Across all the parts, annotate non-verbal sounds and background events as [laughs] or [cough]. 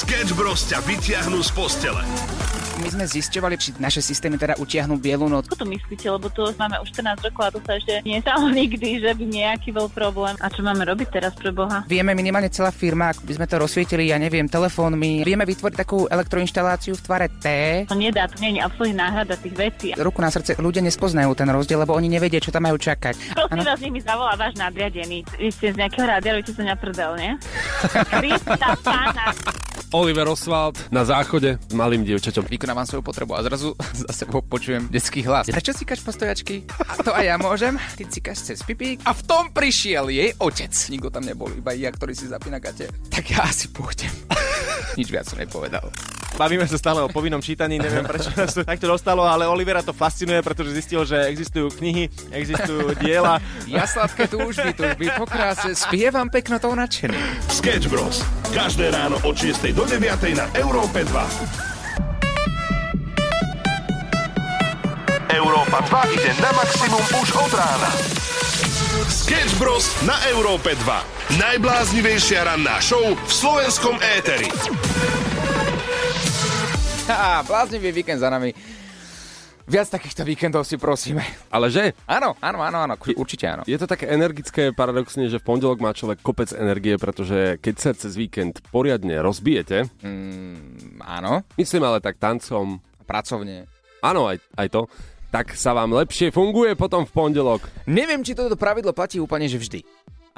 Sketch Bros ťa vytiahnu z postele. My sme zisťovali, či naše systémy teda utiahnu bielu noc. Čo to myslíte, lebo tu máme už 14 rokov a to sa ešte nestalo [laughs] nikdy, že by nejaký bol problém. A čo máme robiť teraz pre Boha? Vieme minimálne celá firma, ak by sme to rozsvietili, ja neviem, telefónmi. Vieme vytvoriť takú elektroinštaláciu v tvare T. To nedá, to nie je absolútne náhrada tých vecí. Ruku na srdce, ľudia nespoznajú ten rozdiel, lebo oni nevedia, čo tam majú čakať. Prosím vás, nech mi zavolá váš nadriadený. Vy ste z nejakého rádia, robíte sa neprdel, nie? [laughs] Krista pána. Oliver Oswald na záchode s malým dievčaťom. Vykonávam svoju potrebu a zrazu [laughs] za sebou počujem detský hlas. A čo cíkaš po stojačky? A to aj ja môžem. Ty cíkaš cez pipík. A v tom prišiel jej otec. Nikto tam nebol, iba ja, ktorý si zapína gate. Tak ja asi pôjdem. [laughs] Nič viac som nepovedal. Bavíme sa stále o povinnom čítaní, neviem prečo nás to takto dostalo, ale Olivera to fascinuje, pretože zistil, že existujú knihy, existujú diela. Ja sladké túžby, túžby po kráse, spievam pekno tou nadšený. Sketch Bros. Každé ráno od 6 do 9 na Európe 2. Európa 2 ide na maximum už od rána. Sketch Bros. na Európe 2. Najbláznivejšia ranná show v slovenskom éteri. [laughs] Bláznivý víkend za nami. Viac takýchto víkendov si prosíme. Ale že? Áno, áno, áno, áno, určite áno. Je to také energické paradoxne, že v pondelok má človek kopec energie, pretože keď sa cez víkend poriadne rozbijete, Mm, áno, myslím ale tak tancom, pracovne. áno aj, aj to, tak sa vám lepšie funguje potom v pondelok. Neviem, či toto pravidlo platí úplne, že vždy.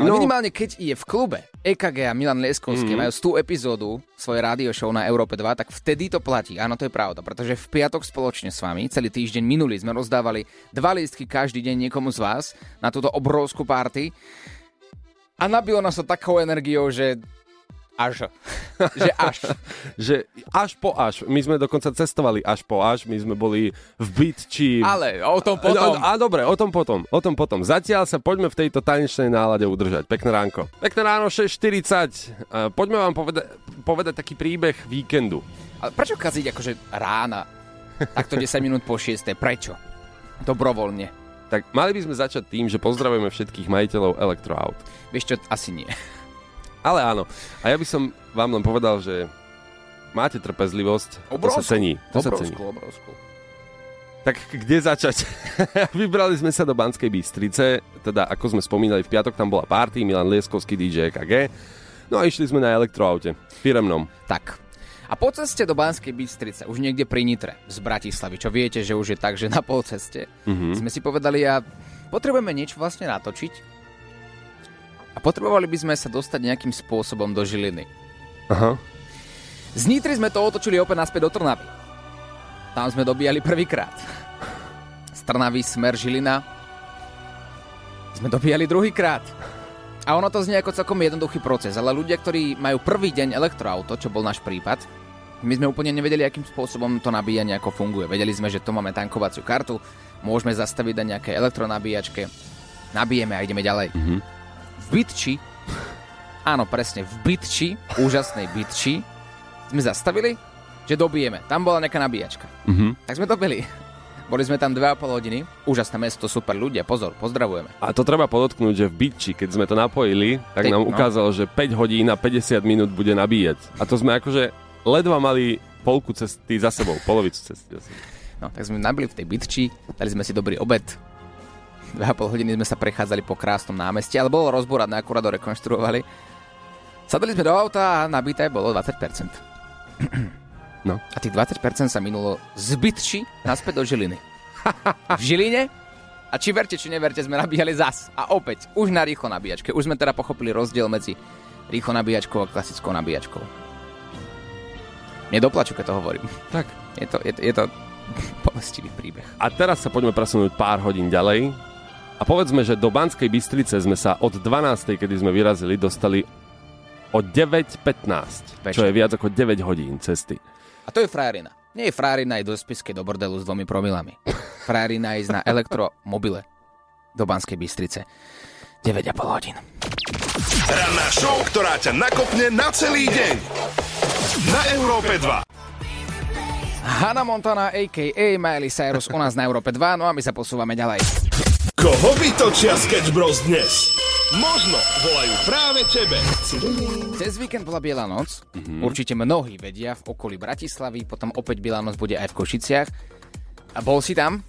Ale No. minimálne keď je v klube EKG a Milan Lieskovský mm. majú 100 epizódu svoje rádio show na Európe 2, tak vtedy to platí. Áno, to je pravda, pretože v piatok spoločne s vami, celý týždeň minulý, sme rozdávali dva lístky každý deň niekomu z vás na túto obrovskú party a nabilo nás to takou energiou, že až. [laughs] že až. Že až po až. My sme dokonca cestovali až po až. My sme boli v Bytči. Ale o tom potom. A, a dobre, o tom potom, o tom potom. Zatiaľ sa poďme v tejto tanečnej nálade udržať. Pekné ránko. Pekné ráno 6.40. A Poďme vám poveda- povedať taký príbeh víkendu. Ale prečo kaziť akože rána? Takto 10 [laughs] minút po 6. Prečo? Dobrovoľne. Tak mali by sme začať tým, že pozdravujeme všetkých majiteľov elektroaut. Vieš čo, asi nie. Ale áno. A ja by som vám len povedal, že máte trpezlivosť. To sa cení. To sa cení. obrovskú, obrovskú. Tak kde začať? [laughs] Vybrali sme sa do Banskej Bystrice, teda ako sme spomínali v piatok, tam bola party, Milan Lieskovský DJ EKG. No a išli sme na elektroaute, firemnom. Tak. A po ceste do Banskej Bystrice, už niekde pri Nitre, z Bratislavy, čo viete, že už je tak, že na pol ceste, Mhm. sme si povedali, a potrebujeme niečo vlastne natočiť a potrebovali by sme sa dostať nejakým spôsobom do Žiliny. Aha. Z Nitry sme to otočili opäť naspäť do Trnavy. Tam sme dobíjali prvýkrát. Z Trnavy smer Žilina sme dobíjali druhýkrát. A ono to znie ako celkom jednoduchý proces, ale ľudia, ktorí majú prvý deň elektroauto, čo bol náš prípad, my sme úplne nevedeli, akým spôsobom to nabíjanie ako funguje. Vedeli sme, že to máme tankovaciu kartu, môžeme zastaviť na nejaké elektronabíjačke, nabijeme a ideme ďalej. Mhm. Bytči, áno presne, v Bytči, úžasnej Bytči, sme zastavili, že dobijeme. Tam bola nejaká nabíjačka. Mhm. Tak sme dobili. Boli sme tam 2,5 hodiny. Úžasné mesto, super ľudia, pozor, pozdravujeme. A to treba podotknúť, že v Bytči, keď sme to napojili, tak Ty- nám no. ukázalo, že 5 hodín a 50 minút bude nabíjať. A to sme akože ledva mali polku cesty za sebou, polovicu cesty za sebou. No, tak sme nabili v tej bytči, dali sme si dobrý obed. 2,5 hodiny sme sa prechádzali po krásnom námestí, ale bolo rozboradné, akurát ho rekonštruovali. Sadali sme do auta a nabité bolo 20%. [clears throat] No. A tých 20% sa minulo z bytči naspäť do Žiliny. v Žiline a či verte, či neverte, sme nabíjali zas. A opäť, už na rýchlo nabíjačke. Už sme teda pochopili rozdiel medzi rýchlo nabíjačkou a klasickou nabíjačkou. Nedoplaču, keď to hovorím. Tak. Je to, je je to [laughs] bolestivý príbeh. A teraz sa poďme presunúť pár hodín ďalej. A povedzme, že do Banskej Bystrice sme sa od 12. kedy sme vyrazili, dostali o 9.15, čo je viac ako 9 hodín cesty. A to je frajerina. Nie je frajerina ísť do spiske do bordelu s dvomi promilami. Frajerina ísť na elektromobile do Banskej Bystrice. 9,5 hodín. Ranná show, ktorá ťa nakopne na celý deň. Na Európe 2. Hannah Montana, a.k.a. Miley Cyrus u nás na Európe 2, no a my sa posúvame ďalej. Koho vytočia Sketch Bros dnes? Možno volajú práve tebe. Cez víkend bola Biela noc. Mm-hmm. Určite mnohí vedia v okolí Bratislavy, potom opäť Biela noc bude aj v Košiciach. A bol si tam?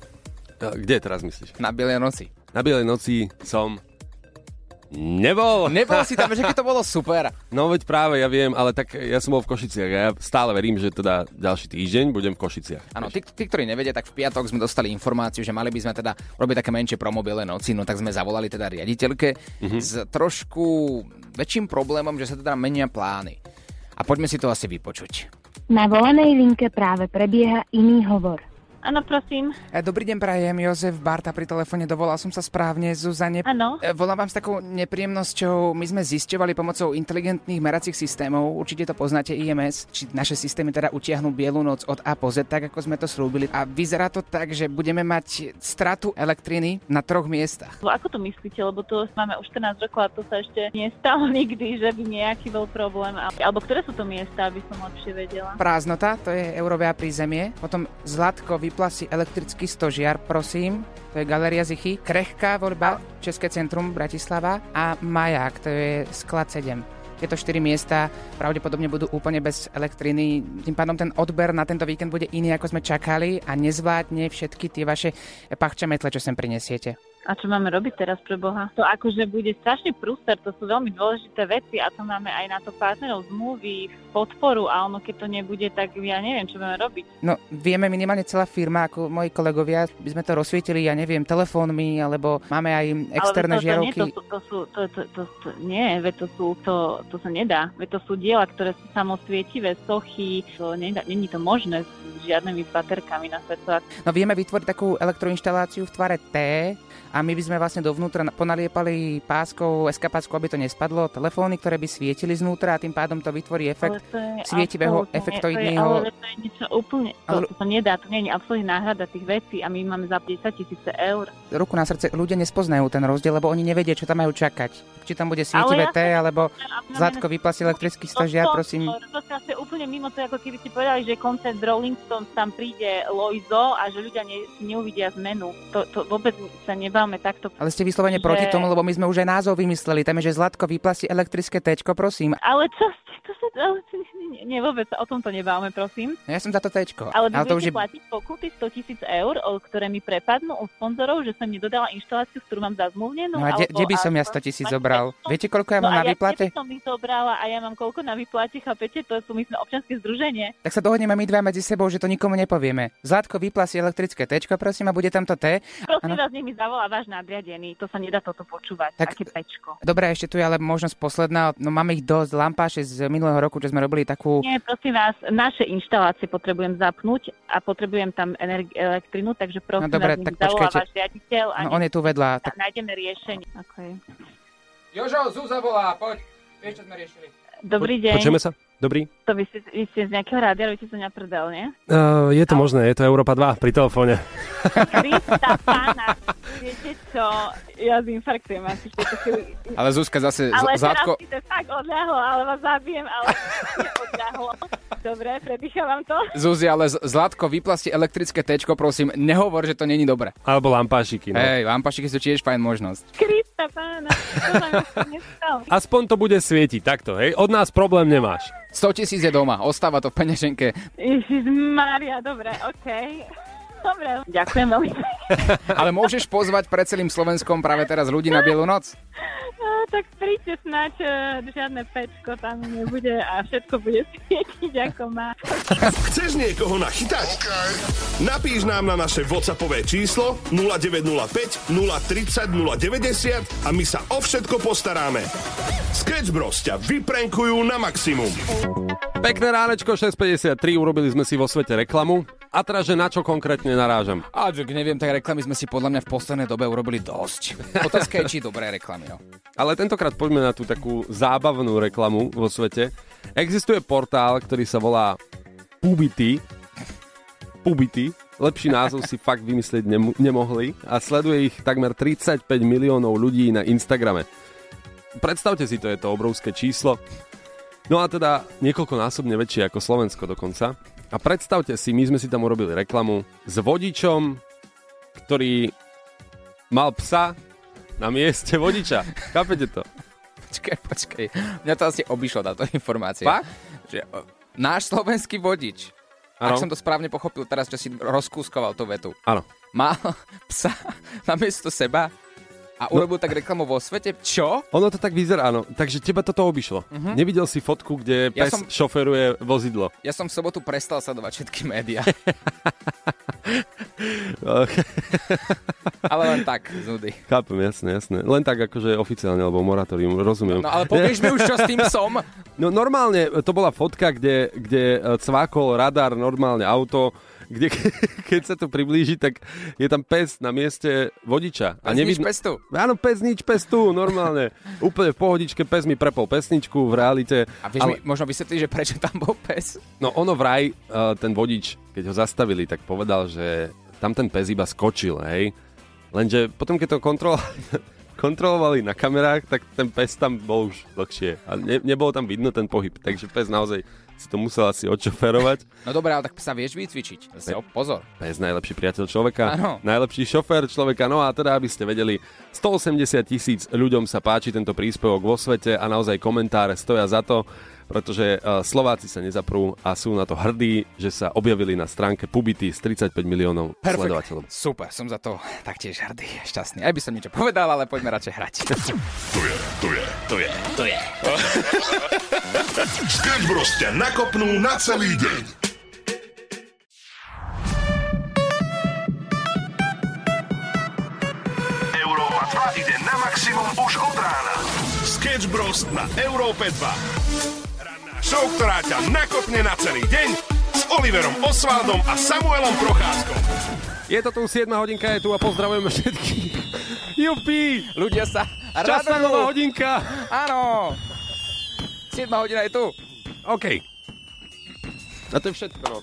Kde teraz myslíš? Na Bielej noci. Na Bielej noci som Nebol. [laughs] Nebol si tam, že keď to bolo super. No veď práve, ja viem, ale tak ja som bol v Košiciach a ja stále verím, že teda ďalší týždeň budem v Košiciach. Áno, tí, tí, ktorí nevedia, tak v piatok sme dostali informáciu, že mali by sme teda robiť také menšie promobile noci, no tak sme zavolali teda riaditeľke mm-hmm. s trošku väčším problémom, že sa teda menia plány. A poďme si to asi vypočuť. Na volenej linke práve prebieha iný hovor. Áno, prosím. E, dobrý deň, prajem. Jozef Barta pri telefóne. Dovolal som sa správne. Zuzane. Áno. E, volám vám s takou nepríjemnosťou. My sme zisťovali pomocou inteligentných meracích systémov, určite to poznáte IMS, či naše systémy teda utiahnu bielu noc od A po Z, tak ako sme to slúbili. A vyzerá to tak, že budeme mať stratu elektriny na troch miestach. Ako to myslíte? Lebo to máme už 14 rokov a to sa ešte nestalo nikdy, že by nejaký bol problém. Alebo ktoré sú to miesta, aby som lepšie vedela? Prázdnota, to je Eurovia prízemie. Potom Zlatko, vypla si elektrický stožiar, prosím. To je Galeria Zichy. Krehká voľba, České centrum Bratislava a Maják, to je sklad 7 tieto štyri miesta pravdepodobne budú úplne bez elektriny. Tým pádom ten odber na tento víkend bude iný, ako sme čakali a nezvládne všetky tie vaše pachčametle, čo sem prinesiete. A čo máme robiť teraz pre Boha? To akože bude strašný prúster, to sú veľmi dôležité veci a to máme aj na to partnerov zmluvy, podporu a ono keď to nebude, tak ja neviem, čo budeme robiť. No vieme minimálne celá firma, ako moji kolegovia, by sme to rozsvietili, ja neviem, telefónmi, alebo máme aj externé Ale to, žiarovky. To, nie, to, to, sú, to, to, to, to, nie, veď to sú, to, to sa nedá. Veď to sú diela, ktoré sú samosvietivé, sochy, to nedá, není to možné žiadnymi baterkami na svetlách. No vieme vytvoriť takú elektroinštaláciu v tvare T, a my by sme vlastne dovnútra ponaliepali páskou, eskapáckou, aby to nespadlo, telefóny, ktoré by svietili znútra a tým pádom to vytvorí efekt svietivého efektoidného... Ale to je niečo úplne, to, ale... to sa nedá, to nie je absolútne náhrada tých vecí a my máme za 10 tisíce eur. Ruku na srdce, ľudia nespoznajú ten rozdiel, lebo oni nevedia, čo tam majú čakať. Či tam bude svietivé T, alebo Zlatko vyplasí elektrický stožiar, prosím. To, to, to, úplne mimo to, ako keby ste povedali, že koncert Rolling Stones tam príde Loizo a že ľudia ne, neuvidia zmenu. To, to vôbec sa nebá máme takto. Ale ste vyslovene že... proti tomu, lebo my sme už aj názov vymysleli. Tam je, že Zlatko vyplasí elektrické tečko, prosím. Ale čo ste to sa, nie, nie, vôbec o tomto nebáme, prosím. Ja som za to tečko. Ale vy ale to už je... platiť pokuty 100 tisíc eur, ktoré mi prepadnú od sponzorov, že som nedodala inštaláciu, ktorú mám zazmluvnenú. No a kde, kde by som ja 100 tisíc zobral? Viete, koľko ja mám no na výplate? No som ich zobrala a ja mám koľko na výplate, chápete? To sú my sme občianske združenie. Tak sa dohodneme my dva medzi sebou, že to nikomu nepovieme. Zlatko vyplasí elektrické tečko, prosím, a bude tam to T. Prosím vás, nech mi zavolá váš nadriadený, to sa nedá toto počúvať, tak, také pečko. Dobre, ešte tu je ale možnosť posledná, no máme ich dosť, lampáše z minulého roku, čo sme robili takú... Nie, prosím vás, naše inštalácie potrebujem zapnúť a potrebujem tam energi- elektrinu, takže prosím no, dobre, vás, tak počkajte. váš riaditeľ a no, on je tu vedľa. Tak... Nájdeme riešenie. Okay. Jožo, Zúza volá, poď. Vieš, čo sme riešili. Dobrý deň. Počujeme sa? Dobrý. To vy ste, vy ste z nejakého rádia, vy ste sa nepredal, nie? Uh, je to Ale... možné, je to Európa 2 pri telefóne. Krista [laughs] pána, viete čo, ja zinfarktujem asi v tejto chvíli. Ale Zuzka zase, ale Zlatko... Ale teraz to tak odľahlo, ale vás zabijem, ale odľahlo. Dobre, predýchávam to. Zuzi, ale Zlatko, vyplasti elektrické tečko, prosím, nehovor, že to není dobre. Alebo lampášiky, no. Hej, lampášiky sú tiež fajn možnosť. Krista pána, to Aspoň to bude svietiť, takto, hej? Od nás problém nemáš. 100 tisíc je doma, ostáva to v peňaženke. Ježiš Maria, dobre, okej. Dobre, ďakujem veľmi. [laughs] Ale môžeš pozvať pred celým Slovenskom práve teraz ľudí na Bielu noc? No, [laughs] tak príďte snáď, e, žiadne pečko tam nebude a všetko bude svietiť ako má. [laughs] Chceš niekoho nachytať? Okay. Napíš nám na naše WhatsAppové číslo 0905 030 090 a my sa o všetko postaráme. Sketch Bros ťa vyprenkujú na maximum. Pekné ránečko 6.53, urobili sme si vo svete reklamu. A teraz, že na čo konkrétne narážam? A neviem, tak reklamy sme si podľa mňa v poslednej dobe urobili dosť. Otázka je, či dobré reklamy. No. Ale tentokrát poďme na tú takú zábavnú reklamu vo svete. Existuje portál, ktorý sa volá Pubity. Pubity. Lepší názov si fakt vymyslieť nem- nemohli a sleduje ich takmer 35 miliónov ľudí na Instagrame. Predstavte si to, je to obrovské číslo. No a teda niekoľkonásobne väčšie ako Slovensko dokonca. A predstavte si, my sme si tam urobili reklamu s vodičom, ktorý mal psa na mieste vodiča. Chápete to? Počkaj, počkaj. Mňa to asi obišlo táto informácia. Fakt? Že, o, náš slovenský vodič, Áno. ak som to správne pochopil teraz, že si rozkúskoval tú vetu, Áno. mal [laughs] psa namiesto seba a urobil tak reklamu vo svete. Čo? Ono to tak vyzerá, áno. Takže teba toto obišlo. Uh-huh. Nevidel si fotku, kde Ja pes som- šoferuje vozidlo. Ja som v sobotu prestal sledovať všetky médiá. [laughs] Ale len tak, z nudy. Chápem, jasné, jasné. Len tak akože oficiálne, alebo moratórium, rozumiem. No ale povieš mi už, čo s tým [laughs] som. No normálne, to bola fotka, kde, kde e, cvákol radar, normálne auto, kde [laughs] keď sa to priblíži, tak je tam pes na mieste vodiča. A nevidíš pes tu. Áno, pes nič, pes tu, normálne. [laughs] Úplne v pohodičke, pes mi prepol pesničku v realite. A vieš mi možno vysvetliť, že prečo tam bol pes? No ono vraj, uh, ten vodič, keď ho zastavili, tak povedal, že tam ten pes iba skočil, hej. Lenže potom, keď to kontrol... [laughs] kontrolovali na kamerách, tak ten pes tam bol už dlhšie. A ne, nebolo tam vidno ten pohyb, takže pes naozaj si to musel asi odšoferovať. No dobré, ale tak sa vieš vycvičiť. Zase, o, pozor. Pes najlepší priateľ človeka, Áno. najlepší šofér človeka. No a teda, aby ste vedeli, 180 tisíc ľuďom sa páči tento príspevok vo svete a naozaj komentáre stoja za to, pretože uh, Slováci sa nezaprú a sú na to hrdí, že sa objavili na stránke Pubity s 35 miliónov sledovateľov. Super, som za to taktiež hrdý, šťastný. Aj by som niečo povedal, ale poďme radšej hrať. To je, to je, to je, to je. Sketch Bros ťa nakopnú na celý deň. Európa 2 ide na maximum už od rána. Sketch Bros na Európe 2. Show, ktorá ťa nakopne na celý deň s Oliverom Osvaldom a Samuelom Procházkom. Je to tu 7 hodinka, je tu a pozdravujeme všetkých. Jupi! Ľudia sa Časná nová radujú. hodinka! Áno. 7 hodina je tu. OK. A to je všetko, no.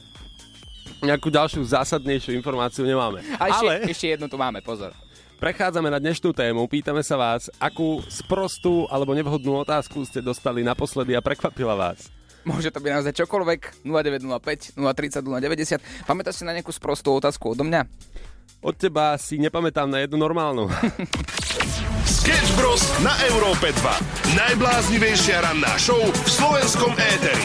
Nejakú ďalšiu zásadnejšiu informáciu nemáme. A ešte, Ale ešte jednu tu máme, pozor. Prechádzame na dnešnú tému. Pýtame sa vás, akú sprostú alebo nevhodnú otázku ste dostali naposledy a prekvapila vás. Môže to byť naozaj čokoľvek. 0905, 030, 090. Pamätáš si na nejakú sprostú otázku odo mňa? Od teba si nepamätám na jednu normálnu. [laughs] Sketch Bros. na Európe 2. Najbláznivejšia ranná show v slovenskom éteri.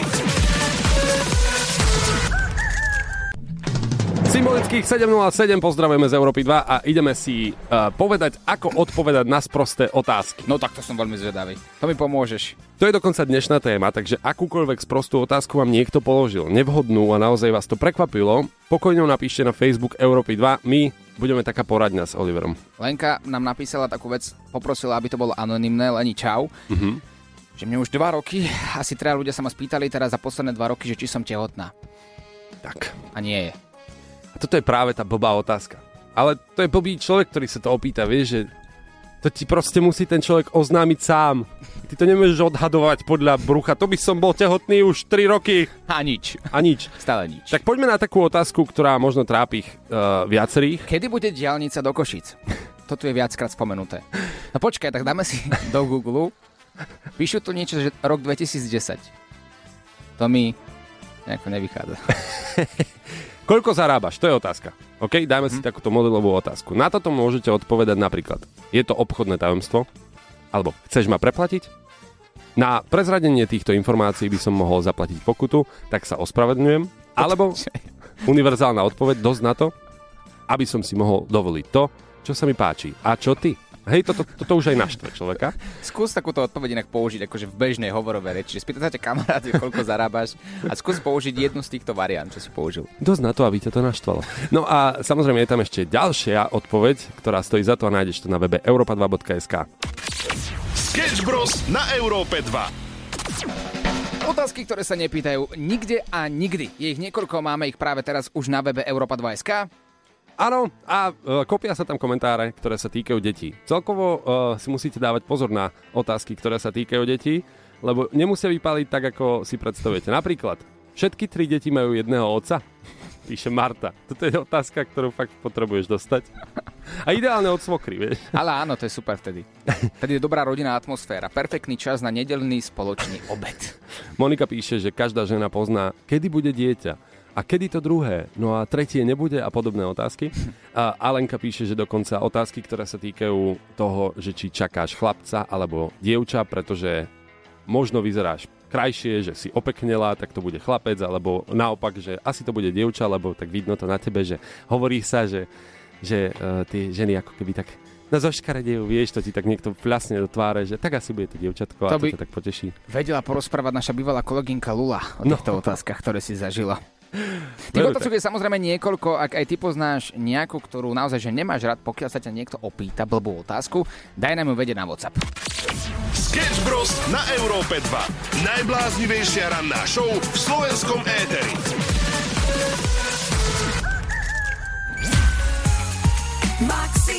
Symbolických 707 pozdravujeme z Európy 2 a ideme si uh, povedať, ako odpovedať na sprosté otázky. No tak to som veľmi zvedavý. To mi pomôžeš. To je dokonca dnešná téma, takže akúkoľvek sprostú otázku vám niekto položil, nevhodnú a naozaj vás to prekvapilo, pokojne napíšte na Facebook Európy 2. My budeme taká poradňa s Oliverom. Lenka nám napísala takú vec, poprosila, aby to bolo anonymné, Leni čau. Mhm. Že mne už dva roky, asi traja ľudia sa ma spýtali teraz za posledné dva roky, že či som tehotná. Tak. A nie je. A toto je práve tá blbá otázka. Ale to je blbý človek, ktorý sa to opýta, vieš, že to ti proste musí ten človek oznámiť sám. Ty to nemôžeš odhadovať podľa brucha. To by som bol tehotný už 3 roky A nič. a nič. Stále nič. Tak poďme na takú otázku, ktorá možno trápi uh, viacerých. Kedy bude diálnica do Košic? To tu je viackrát spomenuté. No počkaj, tak dáme si [laughs] do Google. Píšu tu niečo, že rok 2010. To mi nejako nevychádza. [laughs] Koľko zarábaš? To je otázka. OK, dajme si takúto modelovú otázku. Na toto môžete odpovedať napríklad. Je to obchodné tajomstvo? Alebo chceš ma preplatiť? Na prezradenie týchto informácií by som mohol zaplatiť pokutu, tak sa ospravedlňujem. Alebo univerzálna odpoveď dosť na to, aby som si mohol dovoliť to, čo sa mi páči. A čo ty? Hej, toto, toto už aj naštve človeka. Skús takúto odpoveď inak použiť akože v bežnej hovorovej reči. Spýtaj sa ťa kamarát, že koľko zarábaš a skús použiť jednu z týchto variant, čo si použil. Dosť na to, aby ťa to naštvalo. No a samozrejme je tam ešte ďalšia odpoveď, ktorá stojí za to a nájdeš to na webe europa2.sk. Sketch Bros. na Európe 2. Otázky, ktoré sa nepýtajú nikde a nikdy. Je ich niekoľko, máme ich práve teraz už na webe Europa2.sk. Áno, a e, kopia sa tam komentáre, ktoré sa týkajú detí. Celkovo e, si musíte dávať pozor na otázky, ktoré sa týkajú detí, lebo nemusia vypáliť tak, ako si predstavujete. Napríklad, všetky tri deti majú jedného otca? [laughs] Píše Marta. Toto je otázka, ktorú fakt potrebuješ dostať. A ideálne od svokry, vieš. Ale áno, to je super vtedy. Vtedy je dobrá rodinná atmosféra. Perfektný čas na nedelný spoločný obed. Monika píše, že každá žena pozná, kedy bude dieťa. A kedy to druhé? No a tretie nebude a podobné otázky. A Alenka píše, že dokonca otázky, ktoré sa týkajú toho, že či čakáš chlapca alebo dievča, pretože možno vyzeráš krajšie, že si opeknela, tak to bude chlapec, alebo naopak, že asi to bude dievča, lebo tak vidno to na tebe, že hovorí sa, že, že uh, tie ženy ako keby tak na zoškaredejú, vieš, to ti tak niekto plasne do tváre, že tak asi bude to dievčatko a To to, by- ťa tak poteší. Vedela porozprávať naša bývalá kolegynka Lula o No. týchto otázkach, ktoré si zažila. Tých otázok je samozrejme niekoľko, ak aj ty poznáš nejakú, ktorú naozaj že nemáš rád, pokiaľ sa ťa niekto opýta blbú otázku, daj nám ju vedieť na WhatsApp. Sketch Bros. na Európe 2. Najbláznivejšia ranná show v slovenskom éteri. Maximum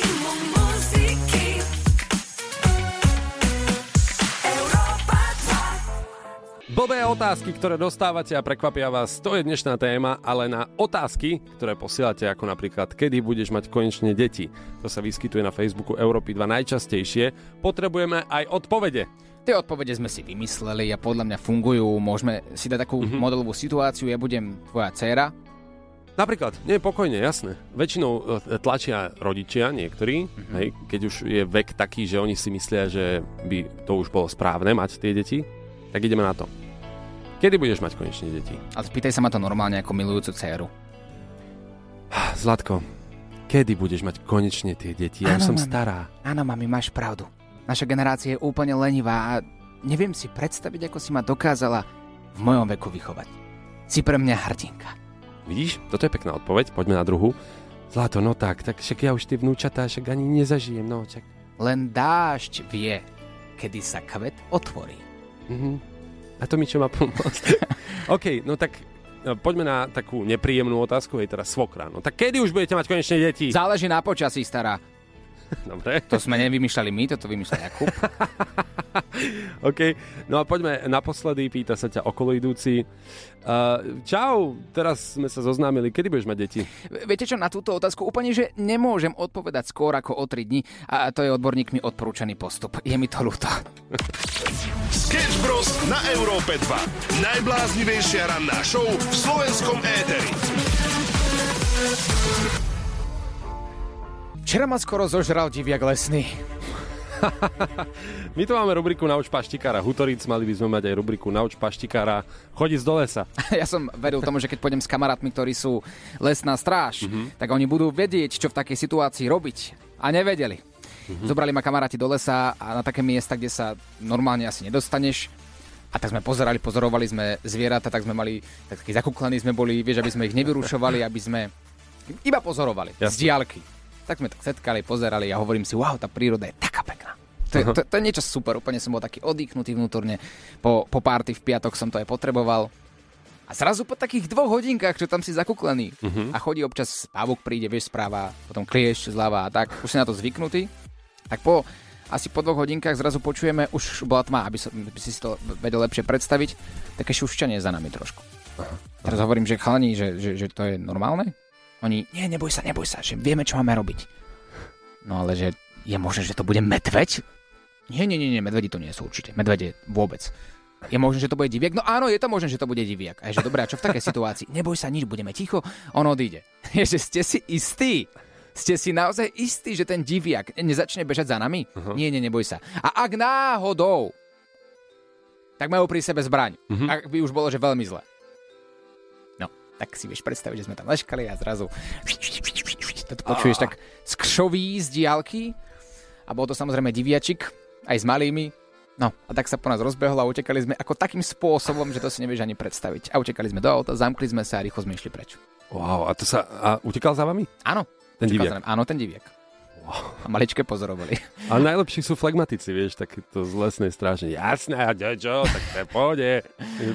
Blbé otázky, ktoré dostávate a prekvapia vás, to je dnešná téma, ale na otázky, ktoré posielate, ako napríklad, kedy budeš mať konečne deti, to sa vyskytuje na Facebooku Európy 2 najčastejšie, potrebujeme aj odpovede. Tie odpovede sme si vymysleli a podľa mňa fungujú. Môžeme si dať takú mm-hmm. modelovú situáciu. Ja budem tvoja dcéra. Napríklad, nie, pokojne, jasné. Väčšinou e, tlačia rodičia, niektorí, mm-hmm. hej, keď už je vek taký, že oni si myslia, že by to už bolo správne mať tie deti, tak ideme na to. Kedy budeš mať konečne deti? Ale spýtaj sa ma to normálne ako milujúcu dceru. Zlatko, kedy budeš mať konečne tie deti? Ja už Áno, som mami. stará. Áno, mami, máš pravdu. Naša generácia je úplne lenivá a neviem si predstaviť, ako si ma dokázala v mojom veku vychovať. Si pre mňa hrdinka. Vidíš, toto je pekná odpoveď, poďme na druhú. Zlato, no tak, tak však ja už tie vnúčatá však ani nezažijem, no čak. Len dážď vie, kedy sa kvet otvorí. Mhm. A to mi čo má pomôcť? [laughs] OK, no tak no, poďme na takú nepríjemnú otázku, je teraz svokra. No tak kedy už budete mať konečne deti? Záleží na počasí, stará. Dobre, To sme nevymýšľali my, toto vymýšľal Jakub. [laughs] [laughs] OK. No a poďme naposledy, pýta sa ťa okoloidúci. Uh, čau, teraz sme sa zoznámili, kedy budeš mať deti? Viete čo, na túto otázku úplne, že nemôžem odpovedať skôr ako o 3 dní a to je odborníkmi odporúčaný postup. Je mi to ľúto. [laughs] Sketch Bros. na Európe 2. Najbláznivejšia ranná show v slovenskom éteri. Včera ma skoro zožral diviak lesný. [laughs] My tu máme rubriku Nauč paštikára Hutoric, mali by sme mať aj rubriku Nauč paštikára Chodiť do lesa. [laughs] Ja som veril tomu, že keď pôjdem s kamarátmi, ktorí sú lesná stráž, mm-hmm. tak oni budú vedieť, čo v takej situácii robiť. A nevedeli. Mm-hmm. Zobrali ma kamaráti do lesa a na také miesta, kde sa normálne asi nedostaneš. A tak sme pozerali, pozorovali sme zvieratá, tak sme mali, tak takí zakuklení sme boli, vieš, aby sme ich nevyrušovali, aby sme iba pozorovali Jasne. z diálky. Tak sme tak setkali, pozerali a hovorím si, wow, tá príroda je pekná. To je, to, to je niečo super, úplne som bol taký oddychnutý vnútorne. Po, po párty v piatok som to aj potreboval. A zrazu po takých dvoch hodinkách, čo tam si zakuklený uh-huh. a chodí občas pavúk príde, vieš, správa, potom kliešť zľava a tak, už si na to zvyknutý, tak po asi po dvoch hodinkách zrazu počujeme, už bola tma, aby, som, aby si to vedel lepšie predstaviť, také šušťanie za nami trošku. Teraz hovorím, že chalani, že, že, že to je normálne? Oni, nie, neboj sa, neboj sa, že vieme, čo máme robiť. No ale že je možné, že to bude medveď? Nie, nie, nie, nie, medvedi to nie sú určite. Medvede vôbec. Je možné, že to bude diviak? No áno, je to možné, že to bude diviak. A že dobré, a čo v takej situácii? Neboj sa nič, budeme ticho, on odíde. [laughs] Je, že ste si istí. Ste si naozaj istí, že ten diviak nezačne bežať za nami? Uh-huh. Nie, nie, neboj sa. A ak náhodou, tak majú pri sebe zbraň. Uh-huh. Ak by už bolo, že veľmi zle. No, tak si vieš predstaviť, že sme tam leškali a zrazu [laughs] to počuješ tak skšoví z diálky a bol to samozrejme diviačik, aj s malými. No, a tak sa po nás rozbehol a utekali sme ako takým spôsobom, že to si nevieš ani predstaviť. A utekali sme do auta, zamkli sme sa a rýchlo sme išli preč. Wow, a to sa... A utekal za vami? Áno. Ten diviak. Áno, ten diviak. A [laughs] maličké pozorovali. [laughs] Ale najlepší sú flegmatici, vieš, takéto z lesnej stráže. Jasné, a čo, čo, tak to pohode.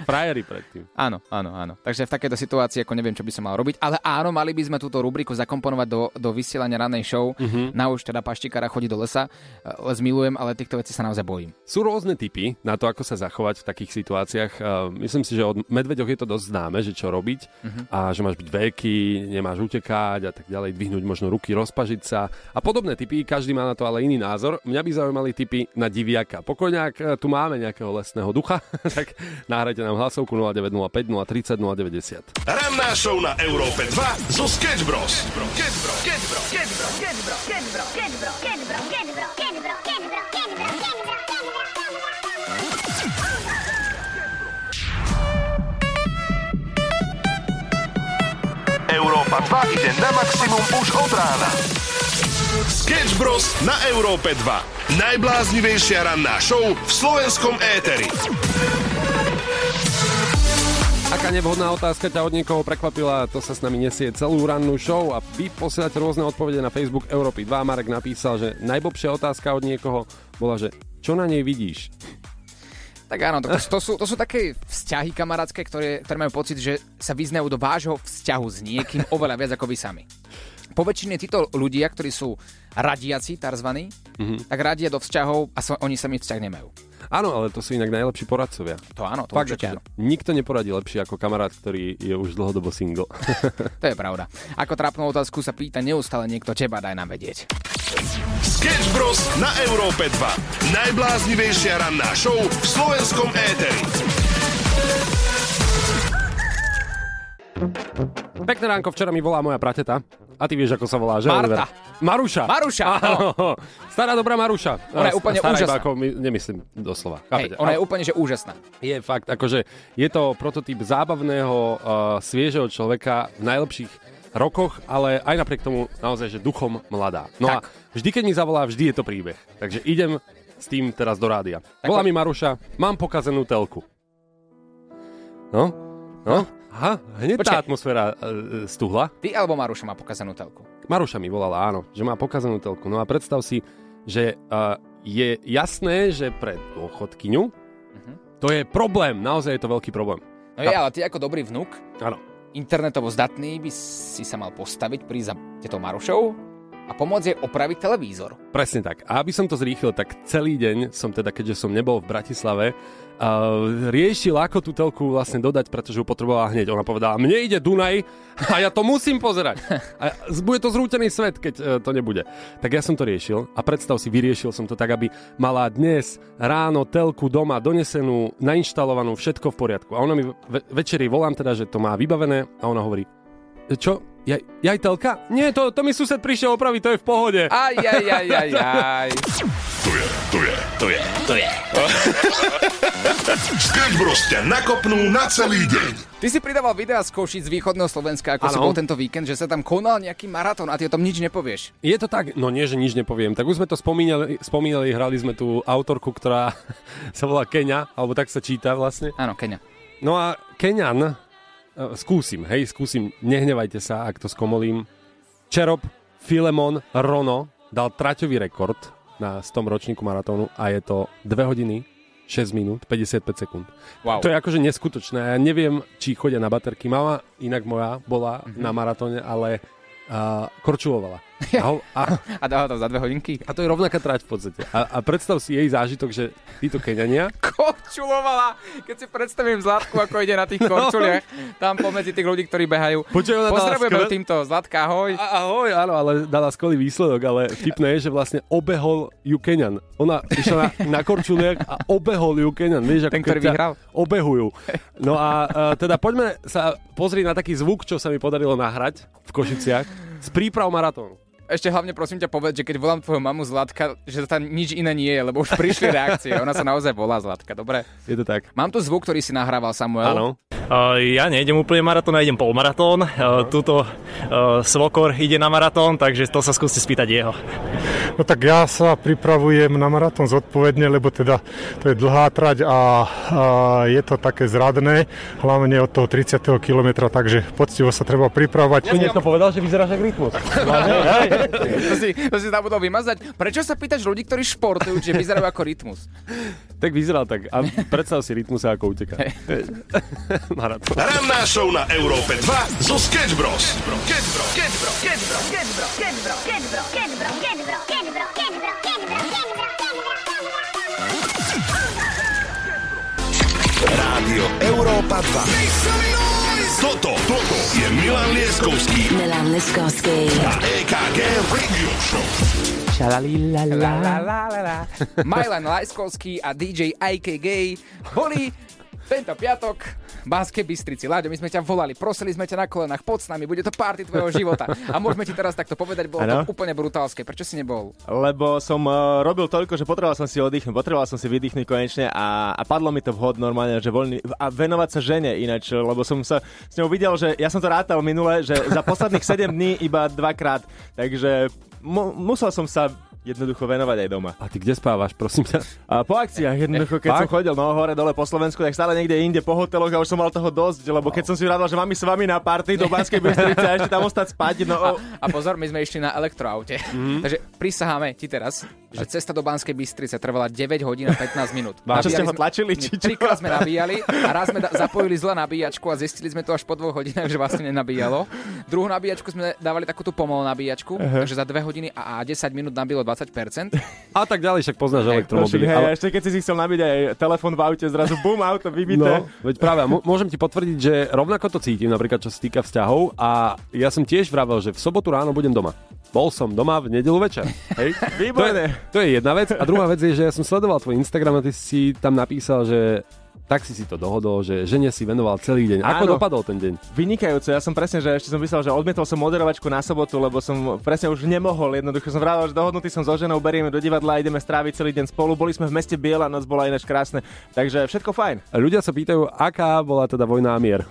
Frajeri predtým. Áno, áno, áno. Takže v takejto situácii ako neviem, čo by som mal robiť, ale áno, mali by sme túto rubriku zakomponovať do, do vysielania ranej show. Uh-huh. Na už teda paštikára chodí do lesa. Eh, Les milujem, ale týchto vecí sa naozaj bojím. Sú rôzne typy na to, ako sa zachovať v takých situáciách. Uh, Myslím si, že od medveďoch je to dosť známe, že čo robiť uh-huh. a že máš byť veľký, nemáš utekať a tak ďalej, dvihnúť možno ruky, rozpažiť sa a podobné podobné typy, každý má na to ale iný názor. Mňa by zaujímali typy na diviaka. Pokojne, ak tu máme nejakého lesného ducha, [laughs] tak nahrajte nám hlasovku 0905 030 090. Ranná show na Európe 2 zo Sketch Bros. Európa 2 ide na maximum už od rána. Sketch Bros. na Európe 2. Najbláznivejšia ranná show v slovenskom éteri. Aká nevhodná otázka ťa od niekoho prekvapila, to sa s nami nesie celú rannú show a vy posielate rôzne odpovede na Facebook Európy 2. Marek napísal, že najbobšia otázka od niekoho bola, že čo na nej vidíš? Tak áno, to, to, sú, to sú také vzťahy kamarátske, ktoré, ktoré majú pocit, že sa vyznajú do vášho vzťahu s niekým oveľa viac ako vy sami. Po väčšine títo ľudia, ktorí sú radiaci, tarzvaní, mm-hmm. tak radia do vzťahov a so, oni sami vzťah nemajú. Áno, ale to sú inak najlepší poradcovia. To áno, to Fakt, určite áno. nikto neporadí lepšie ako kamarát, ktorý je už dlhodobo single. [laughs] To je pravda. Ako trápnu otázku sa pýta neustále niekto teba, daj nám vedieť. Sketch Bros. na Európe 2. Najbláznivejšia ranná show v slovenskom éteri. Pekné ránko, včera mi volá moja prateta. A ty vieš, ako sa volá, že? Marta. Oliver? Maruša. Maruša, Áno. Stará dobrá Maruša. Ona je úplne Stará úžasná. Ako my, nemyslím doslova. Hej, ona je úplne že úžasná. je fakt, akože je to prototyp zábavného, uh, sviežeho človeka v najlepších rokoch, ale aj napriek tomu naozaj, že duchom mladá. No Tak. a vždy, keď mi zavolá, vždy je to príbeh. Takže idem s tým teraz do rádia. Tak Volá po- mi Maruša, mám pokazenú telku. No? No? Aha, hneď tá Počkaj. atmosféra uh, stuhla. Ty alebo Maruša má pokazanú telku? Maruša mi volala, áno, že má pokazanú telku. No a predstav si, že uh, je jasné, že pre dôchodkyňu Mhm. to je problém, naozaj je to veľký problém. No je, ale ty ako dobrý vnuk, Áno. internetovo zdatný, by si sa mal postaviť, prísť za tieto Marušou a pomôcť jej opraviť televízor. Presne tak. A aby som to zrýchlil, tak celý deň som teda, keďže som nebol v Bratislave, uh, riešil, ako tú telku vlastne dodať, pretože ju potrebovala hneď. Ona povedala, mne ide Dunaj a ja to musím pozerať. A bude to zrútený svet, keď uh, to nebude. Tak ja som to riešil a predstav si, vyriešil som to tak, aby mala dnes ráno telku doma donesenú, nainštalovanú, všetko v poriadku. A ona mi ve- večeri volám teda, že to má vybavené a ona hovorí, čo? Jaj, jaj telka? Nie, to, to mi sused prišiel opraviť, to je v pohode. Aj, aj, aj, aj, [laughs] aj. To je, to je, to je, to je. [laughs] Sketch Bros. ťa nakopnú na celý deň. Ty si pridával videa z Košic z východného Slovenska, ako si Áno. bol tento víkend, že sa tam konal nejaký maratón a ty o tom nič nepovieš. Je to tak? No nie, že nič nepoviem. Tak už sme to spomínali, spomínali hrali sme tú autorku, ktorá [laughs] sa volá Kenia, alebo tak sa číta vlastne. Áno, Kenia. No a Kenian, skúsim, hej, skúsim, nehnevajte sa, ak to skomolím. Čerop, Filemon, Rono dal traťový rekord na 100 ročníku maratónu a je to 2 hodiny 6 minút 55 sekúnd. Wow. To je akože neskutočné. Ja neviem, či chodia na baterky. Mama, inak moja, bola Mhm. na maratóne, ale uh, korčulovala. A, ho- a, A dala to za dve hodinky? a to je rovnaká trať v podstate. A, a predstav si jej zážitok, že títo Keňania [laughs] Korčulovala! Keď si predstavím Zlatku, ako ide na tých korčuliach, tam pomedzi tých ľudí, ktorí behajú. Počuj, ona dala Pozdravujeme skvel- týmto, Zlatka, ahoj. A, ahoj, áno, ale dala skvelý výsledok, ale vtipné je, že vlastne obehol ju Kenyan. Ona išla na, na korčuliach a obehol ju Kenyan. Vieš, ako Ten, ktorý vyhral? Obehujú. No a uh, teda poďme sa pozrieť na taký zvuk, čo sa mi podarilo nahrať v Košiciach z príprav maratónu. Ešte hlavne prosím ťa povedz, že keď volám tvoju mamu Zlatka, že tam nič iné nie je, lebo už prišli reakcie. Ona sa naozaj volá Zlatka, dobre? Je to tak? Mám tu zvuk, ktorý si nahrával Samuel. Áno. Ja nejdem úplne maratón, ja idem polmaratón. Tuto uh, Svokor ide na maratón, takže to sa skúste spýtať jeho. No tak ja sa pripravujem na maratón zodpovedne, lebo teda to je dlhá trať a, a je to také zradné, hlavne od toho 30. kilometra, takže poctivo sa treba pripravovať. niekto povedal, že vyzeráš ako rytmus. To si, to si zabudol vymazať. Prečo sa pýtaš ľudí, ktorí športujú, že vyzerajú ako rytmus? tak vyzeral tak. A predstav si rytmusa, ako uteká. Maratón. Ranná show na Európe 2 zo Sketch Bros. Sketch Bros. Rádio Európa 2. Toto, toto je Milan Lieskovský Milan Liskovský. a EKG Radio Show. La, la, la, la, la. Majlan Lajskovský a DJ IK Gay boli tento piatok Banskej Bystrici. Láďo, my sme ťa volali, prosili sme ťa na kolenách, poď s nami, bude to party tvojho života. A môžeme ti teraz takto povedať, bolo Áno. to úplne brutálske. Prečo si nebol? Lebo som uh, robil toľko, že potreboval som si oddychnúť, potreboval som si vydýchnuť konečne a, a padlo mi to vhod normálne, že voľný, a venovať sa žene ináč, lebo som sa s ňou videl, že ja som to rátal minule, že za posledných 7 dní iba dvakrát, takže mu, musel som sa jednoducho venovať aj doma. A ty kde spávaš, prosím ťa? A po akciách jednoducho, keď som chodil no, hore dole po Slovensku, tak stále niekde inde po hoteloch a už som mal toho dosť, lebo keď som si vravil, že mám s vami na party do Banskej [laughs] Bystrice a ešte tam ostať spať, no A, a pozor, my sme išli na elektroaute. Mhm. Takže prisaháme ti teraz, že cesta do Banskej Bystrice trvala 9 hodín a 15 minút. A čo ste ho sme- tlačili, či čo? Trikrát sme nabíjali a raz sme da- zapojili zle nabíjačku a zistili sme to až po dvoch hodinách, že vlastne nenabíjalo. Druhú nabíjačku sme dávali takúto pomalú nabíjačku, takže za 2 hodiny a a 10 minút nabilo 20%. A tak ďalej, však poznáš elektromobily. Hej, Ale, ešte keď si si chcel nabiť aj telefon v aute, zrazu bum, auto vybité. no, veď práve, mo- môžem ti potvrdiť, že rovnako to cítim, napríklad čo sa týka vzťahov a ja som tiež vravel, že v sobotu ráno budem doma. Bol som doma v nedelu večer. Hej? To je, to je jedna vec. A druhá vec je, že ja som sledoval tvoj Instagram a ty si tam napísal, že tak si si to dohodol, že žene si venoval celý deň. Ako Áno. dopadol ten deň? Vynikajúce, ja som presne, že ešte som myslel, že odmietol som moderovačku na sobotu, lebo som presne už nemohol. Jednoducho som vravel, že dohodnutý som so ženou, berieme do divadla, ideme stráviť celý deň spolu. Boli sme v meste Biela, noc bola ináč krásne. Takže všetko fajn. Ľudia sa pýtajú, aká bola teda vojna a mier.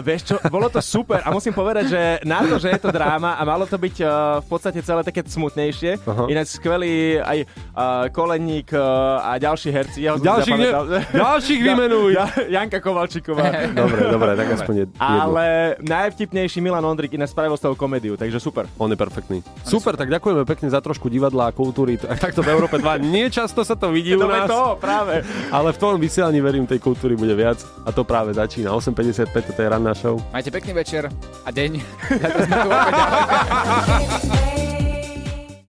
Vieš čo, bolo to super a musím povedať, že na to, že je to dráma a malo to byť uh, v podstate celé také smutnejšie, Aha. ináč skvelý aj uh, Koleník uh, a ďalší herci. Ja Ďalších ne- [laughs] ďalších vymenuj. Ja, Janka Kovalčíková. [laughs] Dobre, dobre, tak aspoň jed- jedno. Ale najvtipnejší Milan Ondrik ináč spravil z toho komédiu, takže super. On je perfektný. Super, tak ďakujeme pekne za trošku divadla a kultúry. [laughs] Takto v Európe 2. Nie často sa to vidí u nás, to, práve. ale v tom vysielaní verím, tej kultúry bude viac. A to práve začína. 8.55, toto je ranná show. Majte pekný večer a deň. [laughs]